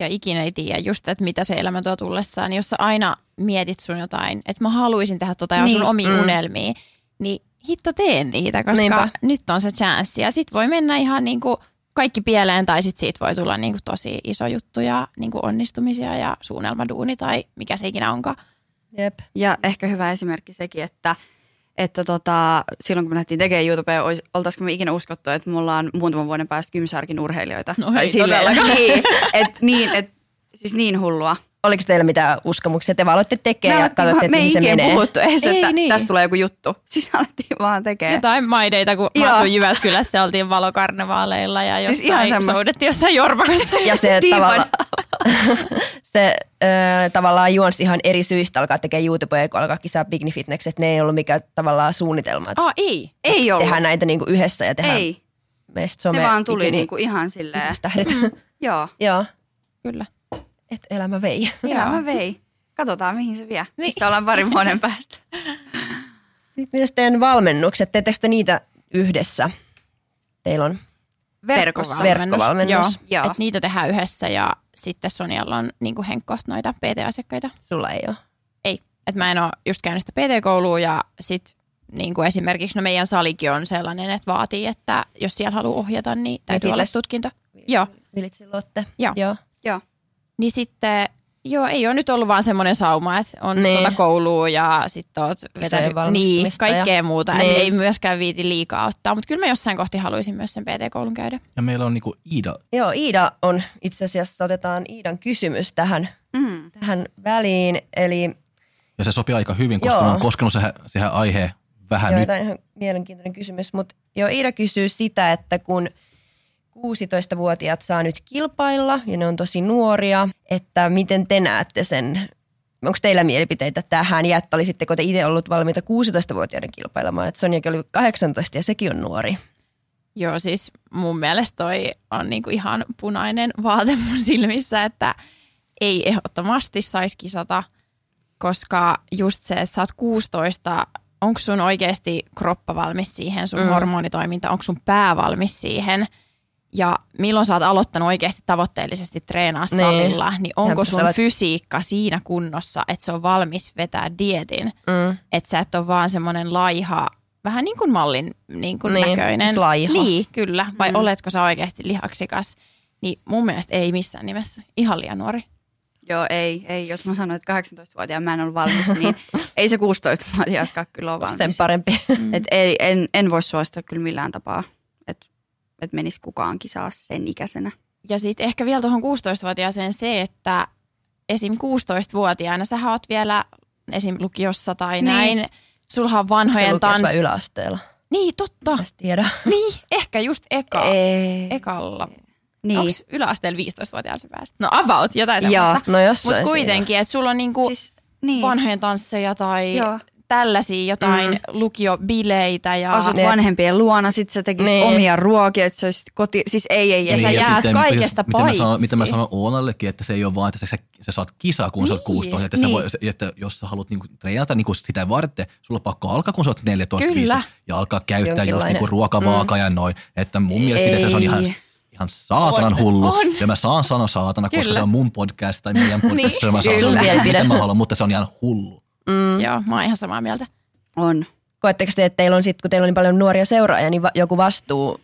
Ja ikinä ei tiedä just, että mitä se elämä tuo tullessaan. Jos sä aina mietit sun jotain, että mä haluaisin tehdä tota ja on sun Niin, omiin mm. unelmiin, niin hitto teen niitä, koska Niinpä. nyt on se chanssi. Ja sit voi mennä ihan niinku kaikki pieleen tai sit siitä voi tulla niinku tosi iso juttu ja niinku onnistumisia ja suunnelmaduuni tai mikä se ikinä onkaan. Jep. Ja ehkä hyvä esimerkki sekin, että, että tota, silloin kun me lähdettiin tekemään YouTubea, oltaisiko me ikinä uskottu, että mulla on muutaman vuoden päästä Kymsarkin urheilijoita. No Tai ei silleen, todellakaan. niin, et, niin, et, siis niin hullua. Oliko teillä mitään uskomuksia? Te vaan aloitte tekemään ja katsotte, että me ei mihin se menee. puhuttu edes, Ei että niin. tästä tulee joku juttu. Siis alettiin vaan tekemään. Jotain maideita, kun mä Joo. asuin Jyväskylässä, oltiin valokarnevaaleilla ja Siis jossain ihan siis semmoista. soudettiin jossain jorpakossa. Ja se tavalla, se ö, tavallaan juonsi ihan eri syistä alkaa tekemään YouTubea, kun alkaa kisaa Bikini Fitness, että ne ei ollut mikään tavallaan suunnitelma, Ah, ei. Ei ollut. tehdään näitä niinku yhdessä ja tehdään Ei. meistä some Ne vaan tuli niinku ihan silleen. tähdet. Joo. Joo. Kyllä. Että elämä vei. Elämä vei. Katsotaan, mihin se vie. Niin. Missä ollaan parin vuoden päästä. Sitten myös teidän valmennukset, teettekö te niitä yhdessä? Teillä on Verkossa. verkkovalmennus. Joo, Joo. Et niitä tehdään yhdessä ja sitten Sonialla on niinku henkko noita PT-asiakkaita. Sulla ei ole. Ei. Et mä en ole just käynyt sitä PT-koulua ja sit niinku esimerkiksi no meidän salikin on sellainen, että vaatii, että jos siellä haluaa ohjata, niin täytyy olla tutkinto. Joo. Vilitsi Lotte. Joo. Joo. Joo. Niin sitten, joo, ei ole nyt ollut vaan semmoinen sauma, että on Niin. tuota koulua ja sitten oot vetänyt niin, valmistumista ja- kaikkea muuta. Niin. Ei myöskään viiti liikaa ottaa, mutta kyllä mä jossain kohti haluaisin myös sen PT-koulun käydä. Ja meillä on niinku Iida. Joo, Iida on itse asiassa, otetaan Iidan kysymys tähän, Mm. tähän väliin. Eli Ja se sopii aika hyvin, koska Joo. mä oon koskenut siihen, siihen aiheen vähän joo, nyt. tämä on ihan mielenkiintoinen kysymys, mutta joo, Iida kysyy sitä, että kun 16-vuotiaat saa nyt kilpailla ja ne on tosi nuoria, että miten te näette sen, onko teillä mielipiteitä tähän? Ja että olisitteko te itse ollut valmiita 16-vuotiaiden kilpailemaan, että Sonjakin oli 18 ja sekin on nuori. Joo, siis mun mielestä toi on niinku ihan punainen vaate mun silmissä, että ei ehdottomasti saisi kisata, koska just se, että sä oot 16, onko sun oikeasti kroppa valmis siihen, sun Mm. hormonitoiminta, onko sun pää valmis siihen, ja milloin sä oot aloittanut oikeasti tavoitteellisesti treenaa Niin. salilla, niin onko Sähän sun olet- fysiikka siinä kunnossa, että se on valmis vetää dietin, Mm. että sä et ole vaan semmoinen laiha, vähän niin kuin mallin niin kuin Niin, näköinen. siis laiha. Niin, kyllä. Vai Mm. mm. oletko sä oikeasti lihaksikas? Niin mun mielestä ei missään nimessä. Ihan liian nuori. Joo, ei, ei. Jos mä sanoin, että 18-vuotiaan mä en ole valmis, niin ei se 16-vuotiaskaan kyllä ole valmis. Sen parempi. Et ei, en, en voi suosittaa kyllä millään tapaa, että et menisi kukaan kisaa sen ikäisenä. Ja sitten ehkä vielä tuohon 16-vuotiaaseen se, että esim. 16-vuotiaana sä oot vielä esim. lukiossa tai Niin. näin. Sulha on vanhojen lukee tans... vai yläasteella. Niin, totta. Mä tiedä. Niin, ehkä just eka. Ei. ekalla. Niin. Onko yläasteella 15-vuotiaan se päästä? No about, jotain Joo. semmoista. No jossain Mutta kuitenkin, että sulla on niinku Siis, niin. vanhojen tansseja tai Joo. Tällaisia jotain Mm. lukiobileitä. Ja, Asut Ne- vanhempien luona, sit sä tekisit Niin. omia ruokia, että se olisi koti... Siis ei, ei, Ja ei. sä ei. jäät sitten, kaikesta miten mä, sanon, paitsi. miten mä sanon Oonallekin, että se ei ole vaan, että sä, sä saat kisaa, kun niin, sä oot Niin, 16. Että, niin. sä voi, että jos sä haluat niinku treenata niinku sitä varten, sulla on pakko alkaa, kun sä oot 14 Kyllä. 15, ja alkaa käyttää just niinku ruokavaakaa mm. ja noin. Että mun mielipiteessä se on ihan, Ei. ihan saatanan On, hullu. on. Ja mä saan sanoa saatana, koska Kyllä. se on mun podcast tai meidän podcast. niin, mä saan sanoa, Mielipide. mitä mä haluan, mutta se on ihan hullu. Mm. Joo, mä oon ihan samaa mieltä. On. Koetteko te, että teillä on sit, kun teillä on niin paljon nuoria seuraajia, niin va- joku vastuu,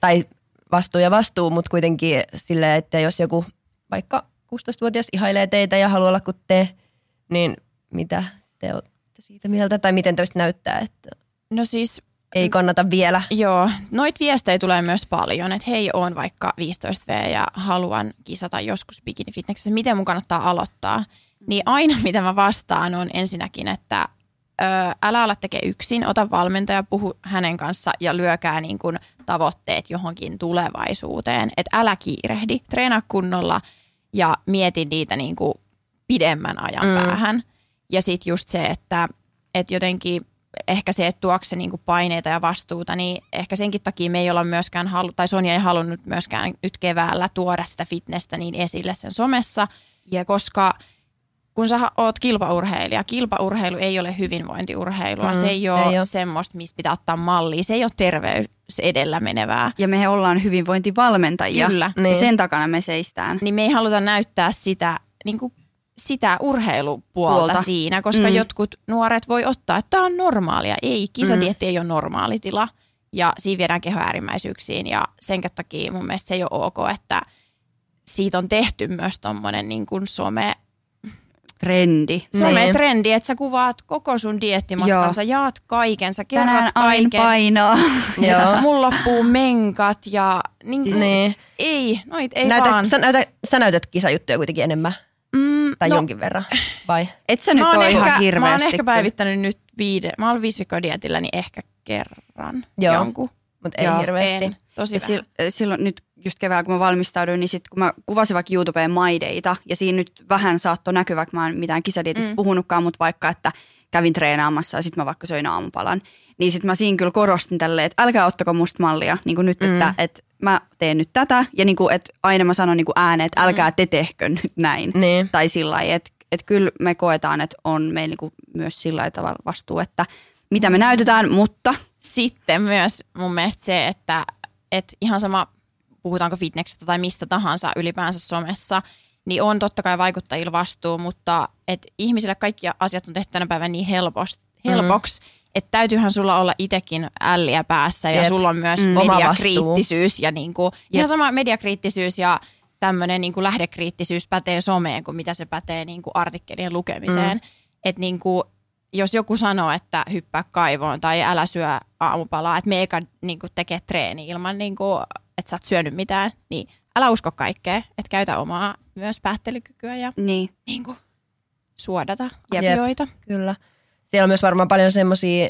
tai vastuu ja vastuu, mutta kuitenkin silleen, että jos joku vaikka 16-vuotias ihailee teitä ja haluaa olla kuin te, niin mitä te olette siitä mieltä, tai miten teistä näyttää, että No siis, ei kannata vielä? joo, noit viestejä tulee myös paljon, että hei, oon vaikka 15V ja haluan kisata joskus bikini fitnessissä. Miten mun kannattaa aloittaa? Niin aina mitä mä vastaan on ensinnäkin, että ö, älä ala tekee yksin, ota valmentaja, puhu hänen kanssa ja lyökää niin kuin tavoitteet johonkin tulevaisuuteen. Että älä kiirehdi, treenaa kunnolla ja mieti niitä niin kuin pidemmän ajan Mm. päähän. Ja sitten just se, että, että jotenkin ehkä se, että tuokse se niinku paineita ja vastuuta, niin ehkä senkin takia me ei olla myöskään halu, tai Sonja ei halunnut myöskään nyt keväällä tuoda sitä fitnessä niin esille sen somessa, ja koska kun sä oot kilpaurheilija, kilpaurheilu ei ole hyvinvointiurheilua, Mm, se ei ole, ei oo. semmoista, mistä pitää ottaa mallia, se ei ole terveys edellä menevää. Ja me ollaan hyvinvointivalmentajia. Kyllä. Ja Niin. sen takana me seistään. niin me ei haluta näyttää sitä, niin kuin sitä urheilupuolta Puolta. siinä, koska Mm. jotkut nuoret voi ottaa, että tämä on normaalia. Ei, kisadietti mm. ei ole normaali tila ja siinä viedään keho äärimmäisyyksiin ja sen takia mun mielestä se ei ole ok, että siitä on tehty myös tommonen niin kuin some, Trendi. some-trendi, että sä kuvaat koko sun diettimatkan, Joo. jaat kaiken, sä kerrot Tänään kaiken. painaa. Joo. Mulla loppuu menkat ja niin, Siis- Niin. ei, noit ei Näytät, vaan. sä, näytät, sä näytät kisajuttuja kuitenkin enemmän, Mm, tai no, jonkin verran, vai? Et sä nyt ole ehkä, ihan mä oon hirveästi. ehkä päivittänyt nyt viide, mä oon viisi viikkoa dietillä, niin ehkä kerran Joo. jonkun. Mutta ei Joo, hirveästi. En, tosi Ja vähän. sil- silloin nyt just keväällä, kun mä valmistauduin, niin sitten kun mä kuvasin vaikka YouTubeen maideita, ja siinä nyt vähän saattoi näkyä, vaikka mä en mitään kisadietistä mm. puhunutkaan, mutta vaikka, että kävin treenaamassa ja sitten mä vaikka söin aamupalan, niin sitten mä siinä kyllä korostin tälleen, että älkää ottako musta mallia, niin kuin nyt, mm. että, että mä teen nyt tätä, ja niin kuin, että aina mä sanon niin kuin ääneen, että älkää te tehkö nyt näin, Niin. tai sillä lailla, että, että kyllä me koetaan, että on meillä niin kuin myös sillä tavalla vastuu, että mitä me näytetään, mutta Sitten myös mun mielestä se, että, että ihan sama puhutaanko fitneksestä tai mistä tahansa ylipäänsä somessa, niin on totta kai vaikuttajilla vastuu, mutta et ihmisille kaikki asiat on tehty tänä päivänä niin helposti, helpoksi, mm. että täytyyhän sulla olla itsekin älliä päässä ja Jep. sulla on myös Mm. mm. Mediakriittisyys ja niinku, ihan sama mediakriittisyys ja tämmöinen niinku lähdekriittisyys pätee someen kuin mitä se pätee niinku artikkelien lukemiseen. Mm. Että niinku, jos joku sanoo, että hyppää kaivoon tai älä syö aamupalaa, että me eka niinku tekee treeni ilman, niinku, että sä oot syönyt mitään, niin älä usko kaikkea, että käytä omaa myös päättelykykyä ja niin. niinku, suodata Jep. asioita. Kyllä. Siellä on myös varmaan paljon semmoisia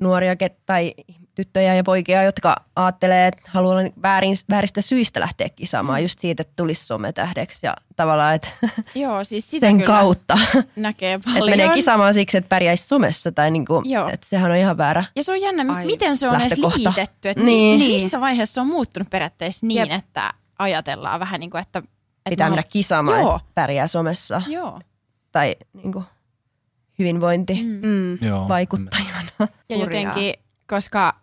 nuoria tai tyttöjä ja poikia, jotka ajattelee, että haluaa väärin, vääristä syistä lähteä kisaamaan, just siitä, että tulisi sometähdeksi ja tavallaan, että Joo, siis sitä sen kyllä kautta, näkee että paljon. menee kisaamaan siksi, että pärjäisi somessa tai niinku, Joo. että sehän on ihan väärä. Ja se on jännä, Ai, miten se on edes liitetty. Että Niin. niin. missä vaiheessa se on muuttunut periaatteessa niin, Jep. Että ajatellaan vähän niin kuin, että... että Pitää mä mennä kisaamaan, Joo. että pärjää somessa Joo. tai niinku, hyvinvointi Mm. Mm. Vaikuttajana. Ja jotenkin, koska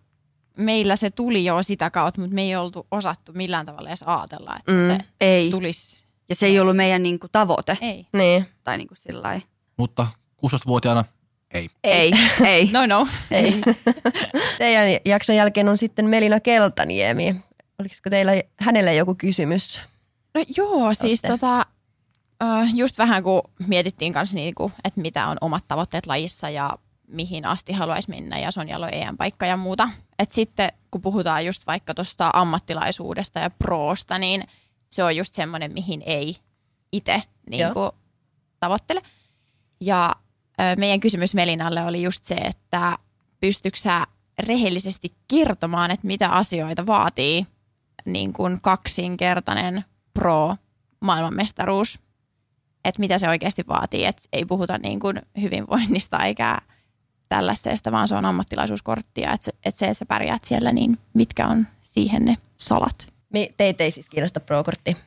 meillä se tuli jo sitä kautta, mutta me ei oltu osattu millään tavalla edes ajatella, että Mm. se Ei. tulisi. Ja se ei ollut meidän niin kuin, tavoite. Ei. Niin, Tai niin kuin sillä. Mutta 16-vuotiaana ei. Ei, ei. No no. ei. Teidän jakson jälkeen on sitten Melina Keltaniemi. Oliko teillä hänelle joku kysymys? No joo, siis Olette. tota, äh, just vähän kun mietittiin kanssa niinku, että mitä on omat tavoitteet lajissa ja mihin asti haluaisi mennä ja Sonjalla on EM-paikka ja muuta. Et sitten kun puhutaan just vaikka tuosta ammattilaisuudesta ja proosta, niin se on just semmoinen, mihin ei itse niinku, tavoittele. Ja ö, meidän kysymys Melinalle oli just se, että pystytkö sä rehellisesti kertomaan, että mitä asioita vaatii niin kuin kaksinkertainen pro-maailmanmestaruus, että mitä se oikeasti vaatii, että ei puhuta niin kuin hyvinvoinnista eikä tällaisesta, vaan se on ammattilaisuuskortti ja että se, että se, että sä pärjäät siellä, niin mitkä on siihen ne salat. Me, teitä ei siis kiinnosta pro-kortti.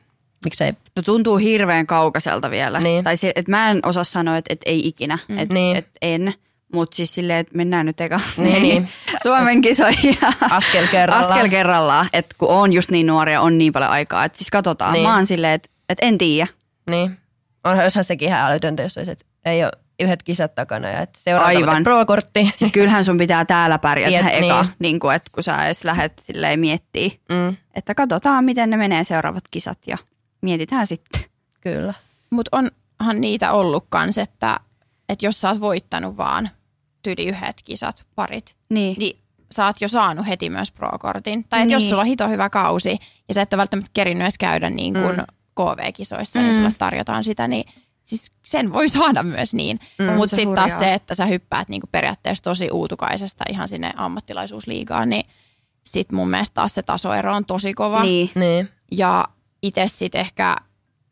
Miksei? No tuntuu hirveän kaukaiselta vielä. Niin. Tai se, että mä en osaa sanoa, että, että ei ikinä. Mm. Että, Niin. että en. Mutta siis silleen, että mennään nyt eka Niin, niin. Suomen kisoihin. Askel kerrallaan. Askel kerrallaan. Että kun on just niin nuoria, on niin paljon aikaa. Että siis katsotaan. Niin. Mä oon silleen, että, että en tiedä. Niin. Onhan jossain sekin ihan älytöntä, jos olisi, että ei ole yhdet kisat takana ja että seuraava Aivan. Aivan. pro-kortti. Siis kyllähän sun pitää täällä pärjätä Tiet- eka. niin. Niin. Niin kuin, että kun sä edes lähdet silleen miettiä. Mm, Että katsotaan, miten ne menee seuraavat kisat ja mietitään sitten. kyllä. Mutta onhan niitä ollut kans, että, että jos sä oot voittanut vaan tyyli yhdet kisat, parit, Niin. niin sä oot jo saanut heti myös pro-kortin. Tai että jos Niin. sulla on hito hyvä kausi ja sä et ole välttämättä kerinnyt edes käydä niin kuin Mm. KV-kisoissa Mm. ja sulle tarjotaan sitä, niin siis sen voi saada myös niin. Mm, Mutta sitten taas se, että sä hyppäät niin kuin periaatteessa tosi uutukaisesta ihan sinne ammattilaisuusliigaan, niin sitten mun mielestä taas se tasoero on tosi kova. Niin. Niin. Ja itse sitten ehkä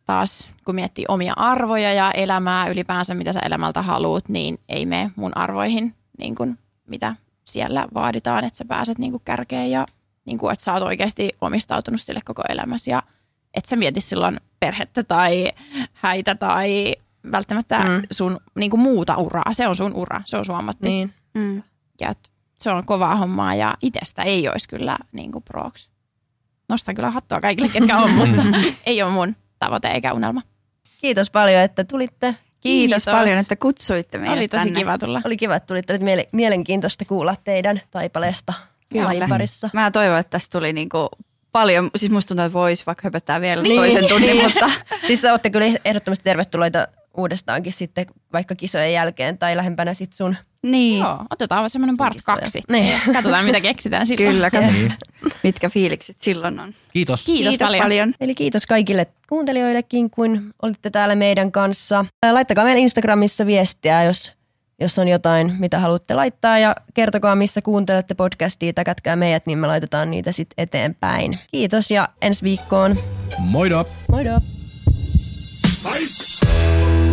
taas, kun miettii omia arvoja ja elämää ylipäänsä, mitä sä elämältä haluut, niin ei mene mun arvoihin, niin kuin mitä siellä vaaditaan, että sä pääset niin kuin kärkeen ja niin kuin, että sä oot oikeasti omistautunut sille koko elämässä ja et sä mieti silloin perhettä tai häitä tai välttämättä Mm. sun niin kuin muuta uraa. Se on sun ura, se on sun ammatti. Niin. Mm. Ja et se on kovaa hommaa ja itsestä ei olisi kyllä niin kuin proks. Nostan kyllä hattua kaikille, ketkä on, mutta ei ole mun tavoite eikä unelma. Kiitos paljon, että tulitte. Kiitos, Kiitos. paljon, että kutsuitte meidät Oli tosi tänne. kiva tulla. Oli kiva, että tulitte. Oli miele- mielenkiintoista kuulla teidän taipaleesta Kyllä. Mä toivon, että tästä tuli niinku paljon, siis musta tuntuu, että voisi vaikka höpöttää vielä Niin. toisen tunnin, mutta Siis te olette kyllä ehdottomasti tervetulleita uudestaankin sitten vaikka kisojen jälkeen tai lähempänä sit sun. niin, Joo, otetaan vaan semmoinen part Kisoja. kaksi. Niin. Katsotaan, mitä keksitään silloin. kyllä, katso, Niin. mitkä fiilikset silloin on. Kiitos. Kiitos, Kiitos paljon. paljon. Eli kiitos kaikille kuuntelijoillekin, kun olitte täällä meidän kanssa. Laittakaa meille Instagramissa viestiä, jos jos on jotain, mitä haluatte laittaa ja kertokaa, missä kuuntelette podcastia, täkätkää meidät, niin me laitetaan niitä sitten eteenpäin. Kiitos ja ensi viikkoon. Moido! Moido! Bye.